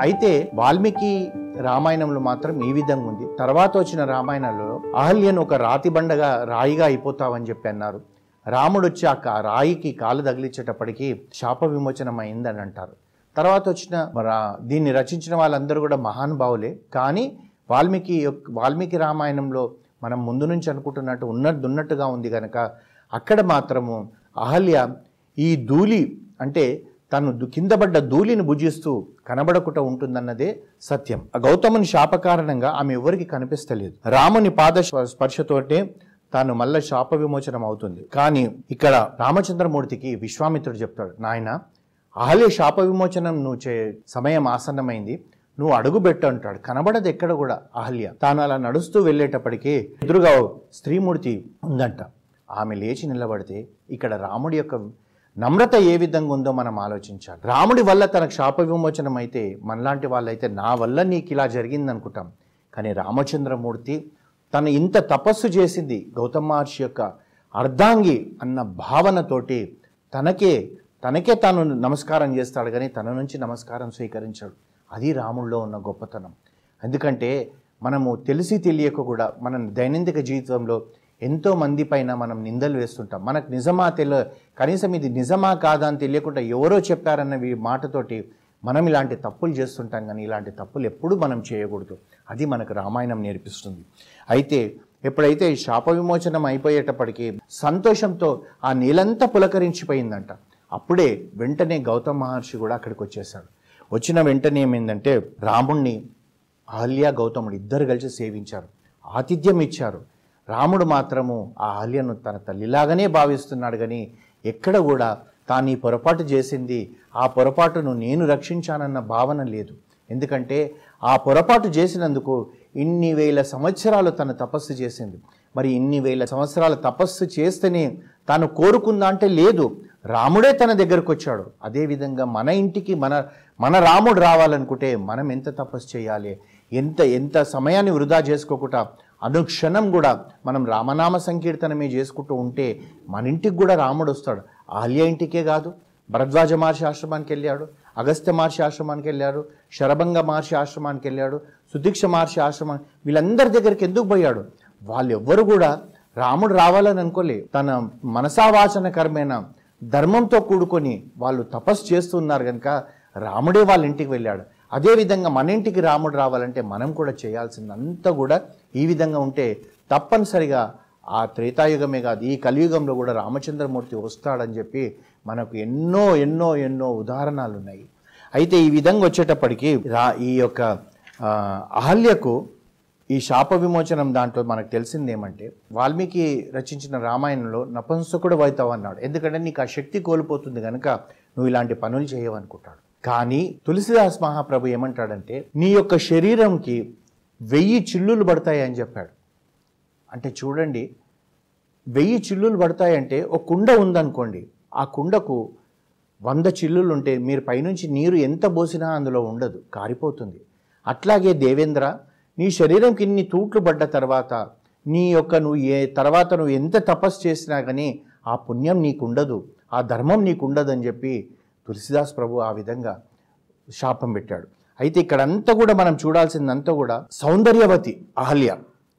అయితే వాల్మీకి రామాయణంలో మాత్రం ఈ విధంగా ఉంది. తర్వాత వచ్చిన రామాయణంలో అహల్యను ఒక రాతి బండగా రాయిగా అయిపోతావని చెప్పి అన్నారు. రాముడు వచ్చి ఆ రాయికి కాలు తగిలించేటప్పటికి శాప విమోచనం అయిందని అంటారు. తర్వాత వచ్చిన రా- దీన్ని రచించిన వాళ్ళందరూ కూడా మహానుభావులే. కానీ వాల్మీకి యొక్క- వాల్మీకి రామాయణంలో మనం ముందు నుంచి అనుకుంటున్నట్టు ఉన్నట్టు ఉన్నట్టుగా ఉంది కనుక అక్కడ మాత్రము అహల్య ఈ ధూళి అంటే తను దు- ధూళిని భుజిస్తూ కనబడకుండా ఉంటుందన్నదే సత్యం. ఆ గౌతముని శాప కారణంగా ఆమె ఎవరికి కనిపిస్తలేదు. రాముని పాద స్ప- స్పర్శతోటే తాను మళ్ళా శాప విమోచనం అవుతుంది. కానీ ఇక్కడ రామచంద్రమూర్తికి విశ్వామిత్రుడు చెప్తాడు నాయన అహల్య శాప విమోచనం నువ్వు చే సమయం ఆసన్నమైంది. నువ్వు అడుగుబెట్టు అంటాడు. కనబడదు ఎక్కడ కూడా అహల్య తాను అలా నడుస్తూ వెళ్ళేటప్పటికీ ఎదురుగా స్త్రీమూర్తి ఉందంట. ఆమె లేచి నిలబడితే ఇక్కడ రాముడి యొక్క నమ్రత ఏ విధంగా ఉందో మనం ఆలోచించాలి. రాముడి వల్ల తన శాప విమోచనం అయితే మనలాంటి వాళ్ళైతే నా వల్ల నీకు ఇలా జరిగింది అనుకుంటాం. కానీ రామచంద్రమూర్తి తను ఇంత తపస్సు చేసింది గౌతమ మహర్షి యొక్క అర్ధాంగి అన్న భావనతోటి తనకే తనకే తాను నమస్కారం చేస్తాడు కానీ తన నుంచి నమస్కారం స్వీకరించాడు. అది రాముల్లో ఉన్న గొప్పతనం. ఎందుకంటే మనము తెలిసి తెలియక కూడా మన దైనందిక జీవితంలో ఎంతో మంది పైన మనం నిందలు వేస్తుంటాం. మనకు నిజమా తెల కనీసం ఇది నిజమా కాదా అని తెలియకుండా ఎవరో చెప్పారన్న మాటతోటి మనం ఇలాంటి తప్పులు చేస్తుంటాం కానీ ఇలాంటి తప్పులు ఎప్పుడు మనం చేయకూడదు. అది మనకు రామాయణం నేర్పిస్తుంది. అయితే ఎప్పుడైతే శాప విమోచనం అయిపోయేటప్పటికీ సంతోషంతో ఆ నీలంతా పులకరించిపోయిందంట. అప్పుడే వెంటనే గౌతమ మహర్షి కూడా అక్కడికి వచ్చేసాడు వచ్చిన వెంటనే ఏమైందంటే రాముణ్ణి అహల్య గౌతముడు ఇద్దరు కలిసి సేవించారు. ఆతిథ్యం ఇచ్చారు. రాముడు మాత్రము ఆ అహల్యను తన తల్లిలాగానే భావిస్తున్నాడు కానీ ఎక్కడ కూడా తాను ఈ పొరపాటు చేసింది ఆ పొరపాటును నేను రక్షించానన్న భావన లేదు. ఎందుకంటే ఆ పొరపాటు చేసినందుకు ఇన్ని వేల సంవత్సరాలు తను తపస్సు చేసింది. మరి ఇన్ని వేల సంవత్సరాల తపస్సు చేస్తేనే తాను కోరుకుందా అంటే లేదు. రాముడే తన దగ్గరకు వచ్చాడు అదేవిధంగా మన ఇంటికి మన మన రాముడు రావాలనుకుంటే మనం ఎంత తపస్సు చేయాలి? ఎంత ఎంత సమయాన్ని వృధా చేసుకోకుండా అనుక్షణం కూడా మనం రామనామ సంకీర్తనమే చేసుకుంటూ ఉంటే మన ఇంటికి కూడా రాముడు వస్తాడు. ఆల్య ఇంటికే కాదు. భరద్వాజ మహర్షి ఆశ్రమానికి వెళ్ళాడు. అగస్త్య మహర్షి ఆశ్రమానికి వెళ్ళాడు. శరభంగ మహర్షి ఆశ్రమానికి వెళ్ళాడు. సుదీక్ష మహర్షి ఆశ్రమం వీళ్ళందరి దగ్గరికి ఎందుకు పోయాడు? వాళ్ళు ఎవ్వరు కూడా రాముడు రావాలని అనుకోలే. తన మనసావాచనకరమైన ధర్మంతో కూడుకొని వాళ్ళు తపస్సు చేస్తున్నారు కనుక రాముడే వాళ్ళ ఇంటికి వెళ్ళాడు. అదేవిధంగా మన ఇంటికి రాముడు రావాలంటే మనం కూడా చేయాల్సిందంతా కూడా ఈ విధంగా ఉంటే తప్పనిసరిగా ఆ త్రేతాయుగమే కాదు ఈ కలియుగంలో కూడా రామచంద్రమూర్తి వస్తాడని చెప్పి మనకు ఎన్నో ఎన్నో ఎన్నో ఉదాహరణలు ఉన్నాయి అయితే ఈ విధంగా వచ్చేటప్పటికి రా ఈ యొక్క అహల్యకు ఈ శాప విమోచనం దాంట్లో మనకు తెలిసింది ఏమంటే వాల్మీకి రచించిన రామాయణంలో నపంసకుడు అవుతావు అన్నాడు. ఎందుకంటే నీకు ఆ శక్తి కోల్పోతుంది కనుక నువ్వు ఇలాంటి పనులు చేయవనుకుంటాడు. కానీ తులసిదాస్ మహాప్రభు ఏమంటాడంటే నీ యొక్క శరీరంకి వెయ్యి చిల్లులు పడతాయి అని చెప్పాడు. అంటే చూడండి వెయ్యి చిల్లులు పడతాయంటే ఒక కుండ ఉందనుకోండి ఆ కుండకు వంద చిల్లులు ఉంటే మీరు పైనుంచి నీరు ఎంత పోసినా అందులో ఉండదు కారిపోతుంది. అట్లాగే దేవేంద్ర నీ శరీరంకి ఇన్ని తూట్లు పడ్డ తర్వాత నీ యొక్క నువ్వు ఏ తర్వాత నువ్వు ఎంత తపస్సు చేసినా కానీ ఆ పుణ్యం నీకుండదు ఆ ధర్మం నీకుండదు అని చెప్పి తులసిదాస్ ప్రభు ఆ విధంగా శాపం పెట్టాడు. అయితే ఇక్కడంతా కూడా మనం చూడాల్సిందంతా కూడా సౌందర్యవతి అహల్య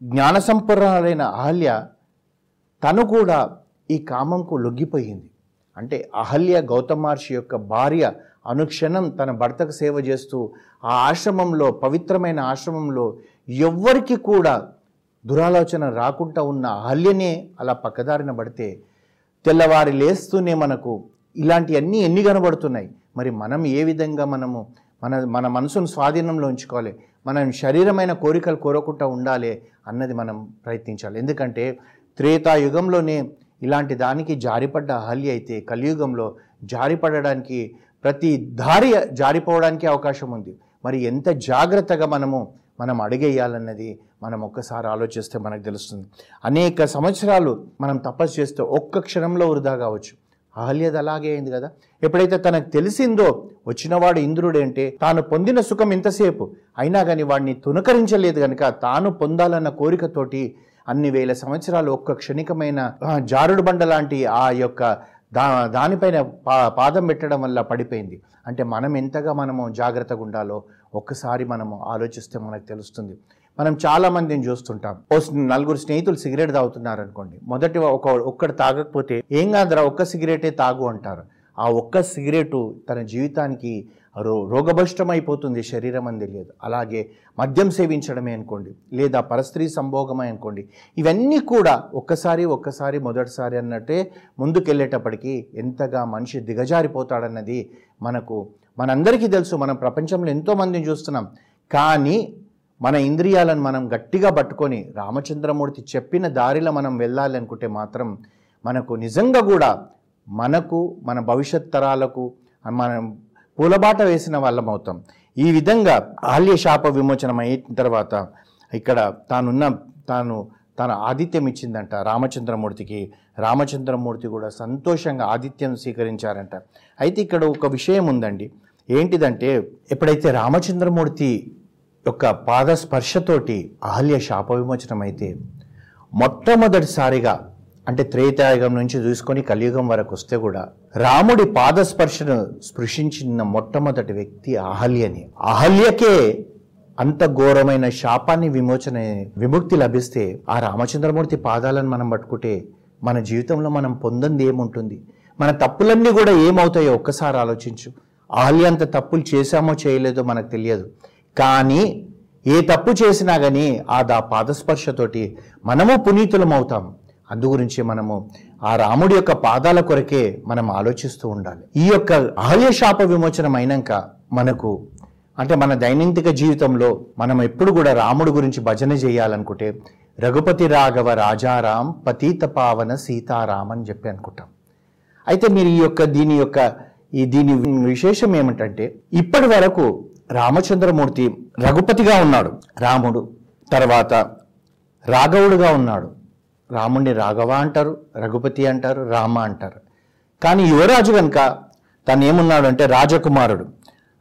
జ్ఞాన సంపన్నురాలైన అహల్య తను కూడా ఈ కామంకు లొంగిపోయింది. అంటే అహల్య గౌతమ మహర్షి యొక్క భార్య అనుక్షణం తన భర్తకు సేవ చేస్తూ ఆ ఆశ్రమంలో పవిత్రమైన ఆశ్రమంలో ఎవ్వరికి కూడా దురాలోచన రాకుండా ఉన్న అహల్యనే అలా పక్కదారిన పడితే తెల్లవారి లేస్తూనే మనకు ఇలాంటివన్నీ ఎన్ని కనబడుతున్నాయి? మరి మనం ఏ విధంగా మనము మన మన మనసును స్వాధీనంలో ఉంచుకోవాలి? మనం శరీరమైన కోరికలు కోరకుండా ఉండాలి అన్నది మనం ప్రయత్నించాలి. ఎందుకంటే త్రేతాయుగంలోనే ఇలాంటి దానికి జారిపడ్డ అహల్య అయితే కలియుగంలో జారిపడడానికి ప్రతి దారి జారిపోవడానికి అవకాశం ఉంది. మరి ఎంత జాగ్రత్తగా మనము మనం అడిగేయాలన్నది మనం ఒక్కసారి ఆలోచిస్తే మనకు తెలుస్తుంది. అనేక సంవత్సరాలు మనం తపస్సు చేస్తే ఒక్క క్షణంలో వృధా కావచ్చు. అహల్యది అలాగే అయింది కదా. ఎప్పుడైతే తనకు తెలిసిందో వచ్చినవాడు ఇంద్రుడేంటే తాను పొందిన సుఖం ఇంతసేపు. అయినా కానీ వాడిని తునకరించలేదు కనుక తాను పొందాలన్న కోరికతోటి అన్ని వేల సంవత్సరాలు ఒక్క క్షణికమైన జారుడు బండ లాంటి ఆ యొక్క దా దానిపైన పా పాదం పెట్టడం వల్ల పడిపోయింది. అంటే మనం ఎంతగా మనము జాగ్రత్తగా ఉండాలో ఒక్కసారి మనము ఆలోచిస్తే మనకు తెలుస్తుంది. మనం చాలా మందిని చూస్తుంటాం. ఓ నలుగురు స్నేహితులు సిగరెట్ తాగుతున్నారు అనుకోండి. మొదటి ఒక ఒక్కడు తాగకపోతే ఏం కాదురా ఒక్క సిగరెటే తాగు అంటారు. ఆ ఒక్క సిగరెటు తన జీవితానికి రో రోగభష్టమైపోతుంది శరీరం అని తెలియదు. అలాగే మద్యం సేవించడమే అనుకోండి లేదా పరస్త్రీ సంభోగమే అనుకోండి. ఇవన్నీ కూడా ఒక్కసారి ఒక్కసారి మొదటిసారి అన్నట్టే ముందుకెళ్ళేటప్పటికీ ఎంతగా మనిషి దిగజారిపోతాడన్నది మనకు మనందరికీ తెలుసు. మనం ప్రపంచంలో ఎంతో మందిని చూస్తున్నాం. కానీ మన ఇంద్రియాలను మనం గట్టిగా పట్టుకొని రామచంద్రమూర్తి చెప్పిన దారిలో మనం వెళ్ళాలి అనుకుంటే మాత్రం మనకు నిజంగా కూడా మనకు మన భవిష్యత్ తరాలకు మనం పూలబాట వేసిన వాళ్ళం అవుతాం. ఈ విధంగా ఆల్య శాప విమోచనం అయిన తర్వాత ఇక్కడ తానున్న తాను తన ఆతిథ్యం ఇచ్చిందంట రామచంద్రమూర్తికి. రామచంద్రమూర్తి కూడా సంతోషంగా ఆతిథ్యం స్వీకరించారంట. అయితే ఇక్కడ ఒక విషయం ఉందండి. ఏంటిదంటే ఎప్పుడైతే రామచంద్రమూర్తి యొక్క పాద స్పర్శతోటి అహల్య శాప విమోచనం అయితే మొట్టమొదటిసారిగా అంటే త్రేతాయుగం నుంచి చూసుకొని కలియుగం వరకు వస్తే కూడా రాముడి పాదస్పర్శను స్పృశించిన మొట్టమొదటి వ్యక్తి అహల్యని. అహల్యకే అంత ఘోరమైన శాపాన్ని విమోచన విముక్తి లభిస్తే ఆ రామచంద్రమూర్తి పాదాలను మనం పట్టుకుంటే మన జీవితంలో మనం పొందంది ఏముంటుంది? మన తప్పులన్నీ కూడా ఏమవుతాయో ఒక్కసారి ఆలోచించు. అహల్య అంత తప్పులు చేశామో చేయలేదో మనకు తెలియదు. కానీ ఏ తప్పు చేసినా కానీ ఆ దా పాదస్పర్శతోటి మనము పునీతులం అవుతాం. అందు గురించి మనము ఆ రాముడి యొక్క పాదాల కొరకే మనం ఆలోచిస్తూ ఉండాలి. ఈ యొక్క అహల్య శాప విమోచనం అయినాక మనకు అంటే మన దైనందిక జీవితంలో మనం ఎప్పుడు కూడా రాముడి గురించి భజన చేయాలనుకుంటే రఘుపతి రాఘవ రాజారాం పతీత పావన సీతారాం అని చెప్పి అనుకుంటాం. అయితే మీరు ఈ యొక్క దీని యొక్క ఈ దీని విశేషం ఏమిటంటే ఇప్పటి వరకు రామచంద్రమూర్తి రఘుపతిగా ఉన్నాడు. రాముడు తర్వాత రాఘవుడుగా ఉన్నాడు. రాముడిని రాఘవ అంటారు రఘుపతి అంటారు రామ అంటారు. కానీ యువరాజు కనుక తను ఏమున్నాడు అంటే రాజకుమారుడు.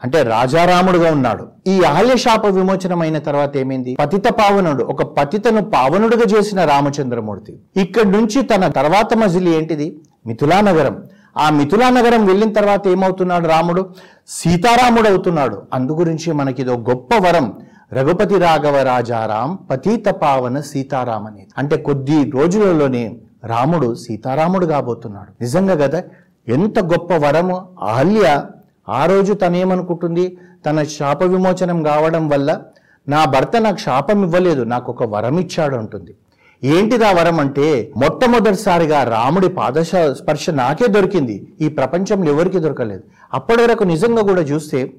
అంటే రాజారాముడుగా ఉన్నాడు. ఈ ఆలయ విమోచనమైన తర్వాత ఏమైంది? పతిత పావనుడు ఒక పతితను పావనుడుగా చేసిన రామచంద్రమూర్తి. ఇక్కడి నుంచి తన తర్వాత మజిలి ఏంటిది? మిథులా నగరం ఆ మిథులా నగరం వెళ్ళిన తర్వాత ఏమవుతున్నాడు రాముడు? సీతారాముడు అవుతున్నాడు అందు గురించి మనకి ఇదో గొప్ప వరం. రఘుపతి రాఘవ రాజారాం పతీత పావన సీతారాం అనేది అంటే కొద్ది రోజులలోనే రాముడు సీతారాముడు కాబోతున్నాడు. నిజంగా కదా? ఎంత గొప్ప వరము. అహల్య ఆ రోజు తనేమనుకుంటుంది? తన శాప విమోచనం కావడం వల్ల నా భర్త నాకు శాపం ఇవ్వలేదు. నాకు ఒక వరం ఇచ్చాడు అంటుంది. ఏంటిదా వరం అంటే మొట్టమొదటిసారిగా రాముడి పాదశ స్పర్శ నాకే దొరికింది. ఈ ప్రపంచంలో ఎవరికి దొరకలేదు. అప్పటి వరకు నిజంగా కూడా చూస్తే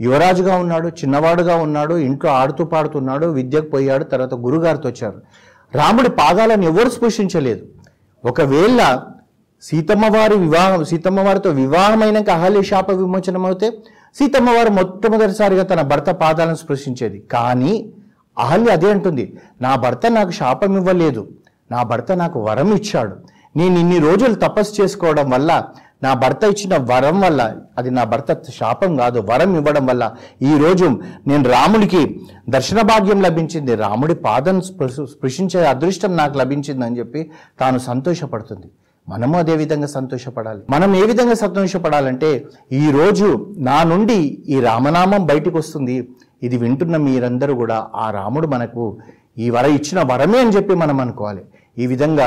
యువరాజుగా ఉన్నాడు చిన్నవాడుగా ఉన్నాడు ఇంట్లో ఆడుతూ పాడుతున్నాడు విద్యకు పోయాడు తర్వాత గురుగారితో వచ్చారు రాముడి పాదాలను ఎవరు స్పృశించలేదు. ఒకవేళ సీతమ్మ వారి వివాహం సీతమ్మ వారితో వివాహమైనాక అహల్య శాప విమోచనం అవుతే సీతమ్మ వారు మొట్టమొదటిసారిగా తన భర్త పాదాలను స్పృశించేది. కానీ అహల్య అదే అంటుంది నా భర్త నాకు శాపం ఇవ్వలేదు. నా భర్త నాకు వరం ఇచ్చాడు. నేను ఇన్ని రోజులు తపస్సు చేసుకోవడం వల్ల నా భర్త ఇచ్చిన వరం వల్ల అది నా భర్త శాపం కాదు వరం ఇవ్వడం వల్ల ఈ రోజు నేను రాముడికి దర్శన భాగ్యం లభించింది. రాముడి పాదం స్పృశించే అదృష్టం నాకు లభించిందని చెప్పి తాను సంతోషపడుతుంది. మనము అదే విధంగా సంతోషపడాలి. మనం ఏ విధంగా సంతోషపడాలంటే ఈ రోజు నా నుండి ఈ రామనామం బయటకు వస్తుంది. ఇది వింటున్న మీరందరూ కూడా ఆ రాముడు మనకు ఈ వర ఇచ్చిన వరమే అని చెప్పి మనం అనుకోవాలి. ఈ విధంగా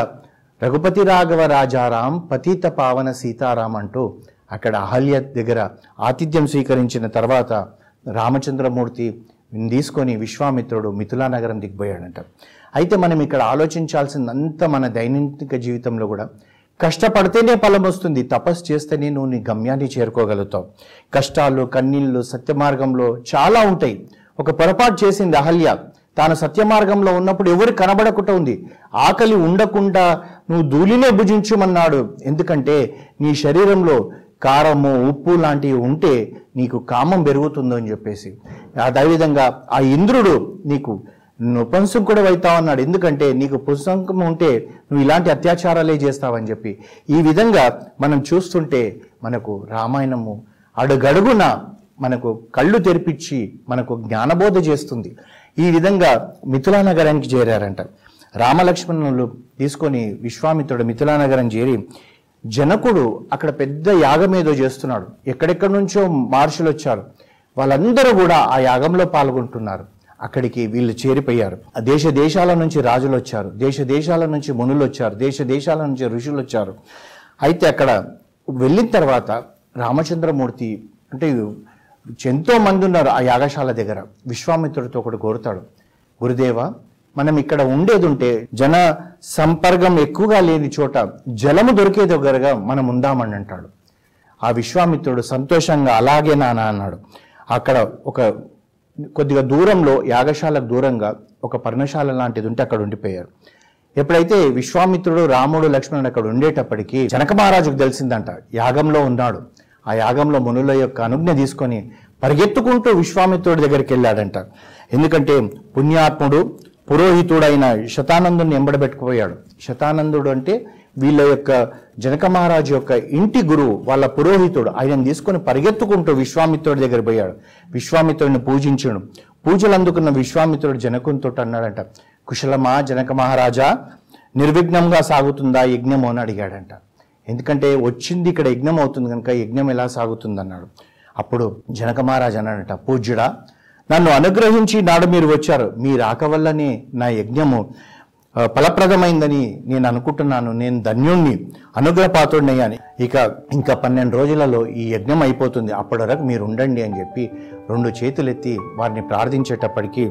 రఘుపతి రాఘవ రాజారాం పతీత పావన సీతారాం అంటూ అక్కడ అహల్య దగ్గర ఆతిథ్యం స్వీకరించిన తర్వాత రామచంద్రమూర్తి తీసుకొని విశ్వామిత్రుడు మిథులా నగరం దిగిపోయాడంట. అయితే మనం ఇక్కడ ఆలోచించాల్సిందంతా మన దైనందిక జీవితంలో కూడా కష్టపడితేనే ఫలం వస్తుంది. తపస్సు చేస్తేనే నువ్వు నీ గమ్యాన్ని చేరుకోగలుగుతావు. కష్టాలు కన్నీళ్ళు సత్యమార్గంలో చాలా ఉంటాయి. ఒక పొరపాటు చేసింది అహల్య. తాను సత్యమార్గంలో ఉన్నప్పుడు ఎవరు కనబడకుండా ఉంది. ఆకలి ఉండకుండా నువ్వు ధూళినే భుజించుమన్నాడు. ఎందుకంటే నీ శరీరంలో కారము ఉప్పు లాంటివి ఉంటే నీకు కామం పెరుగుతుందో అని చెప్పేసి అదేవిధంగా ఆ ఇంద్రుడు నీకు నుపంసం కూడా అవుతావు అన్నాడు. ఎందుకంటే నీకు పుంసంకం ఉంటే నువ్వు ఇలాంటి అత్యాచారాలే చేస్తావని చెప్పి. ఈ విధంగా మనం చూస్తుంటే మనకు రామాయణము అడుగడుగున మనకు కళ్ళు తెరిపించి మనకు జ్ఞానబోధ చేస్తుంది. ఈ విధంగా మిథులా నగరానికి చేరారంట. రామలక్ష్మణులు తీసుకొని విశ్వామిత్రుడు మిథులా నగరం చేరి జనకుడు అక్కడ పెద్ద యాగం ఏదో చేస్తున్నాడు. ఎక్కడెక్కడి నుంచో మహర్షులు వచ్చారు వాళ్ళందరూ కూడా ఆ యాగంలో పాల్గొంటున్నారు. అక్కడికి వీళ్ళు చేరిపోయారు. ఆ దేశ దేశాల నుంచి రాజులు వచ్చారు. దేశ దేశాల నుంచి మునులు వచ్చారు. దేశ దేశాల నుంచి ఋషులు వచ్చారు. అయితే అక్కడ వెళ్ళిన తర్వాత రామచంద్రమూర్తి అంటే ఎంతో మంది ఉన్నారు ఆ యాగశాల దగ్గర. విశ్వామిత్రుడితో ఒకటి కోరుతాడు. గురుదేవ మనం ఇక్కడ ఉండేది ఉంటే జన సంపర్కం ఎక్కువగా లేని చోట జలము దొరికే దగ్గరగా మనం ఉందామని అంటాడు. ఆ విశ్వామిత్రుడు సంతోషంగా అలాగే నానా అన్నాడు. అక్కడ ఒక కొద్దిగా దూరంలో యాగశాలకు దూరంగా ఒక పర్ణశాల లాంటిది ఉంటే అక్కడ ఉండిపోయారు. ఎప్పుడైతే విశ్వామిత్రుడు రాముడు లక్ష్మణుడు అక్కడ ఉండేటప్పటికీ జనక మహారాజుకు తెలిసిందంట యాగంలో ఉన్నాడు. ఆ యాగంలో మునుల యొక్క అనుజ్ఞ తీసుకొని పరిగెత్తుకుంటూ విశ్వామిత్రుడి దగ్గరికి వెళ్ళాడంట. ఎందుకంటే పుణ్యాత్ముడు పురోహితుడైన శతానందుని ఎంబడబెట్టుకుపోయాడు. శతానందుడు అంటే వీళ్ళ యొక్క జనక మహారాజు యొక్క ఇంటి గురువు వాళ్ళ పురోహితుడు ఆయన తీసుకొని పరిగెత్తుకుంటూ విశ్వామిత్రుడి దగ్గర పోయాడు. విశ్వామిత్రుడిని పూజించాడు. పూజలు అందుకున్న విశ్వామిత్రుడు జనకునితో అన్నాడంట కుశలమా జనక మహారాజా? నిర్విఘ్నంగా సాగుతుందా యజ్ఞము? అని అడిగాడంట. ఎందుకంటే వచ్చింది ఇక్కడ యజ్ఞం అవుతుంది కనుక యజ్ఞం ఎలా సాగుతుంది? అన్నాడు. అప్పుడు జనక మహారాజు అన్నాడంట పూజ్యుడా నన్ను అనుగ్రహించి నాడు మీరు వచ్చారు. మీ రాక వల్లనే నా యజ్ఞము ఫలప్రదమైందని నేను అనుకుంటున్నాను. నేను ధన్యుణ్ణి అనుగ్రహపాత్రుడినయ్యాని ఇక ఇంకా పన్నెండు రోజులలో ఈ యజ్ఞం అయిపోతుంది. అప్పటి వరకు మీరు ఉండండి అని చెప్పి రెండు చేతులెత్తి వారిని ప్రార్థించేటప్పటికీ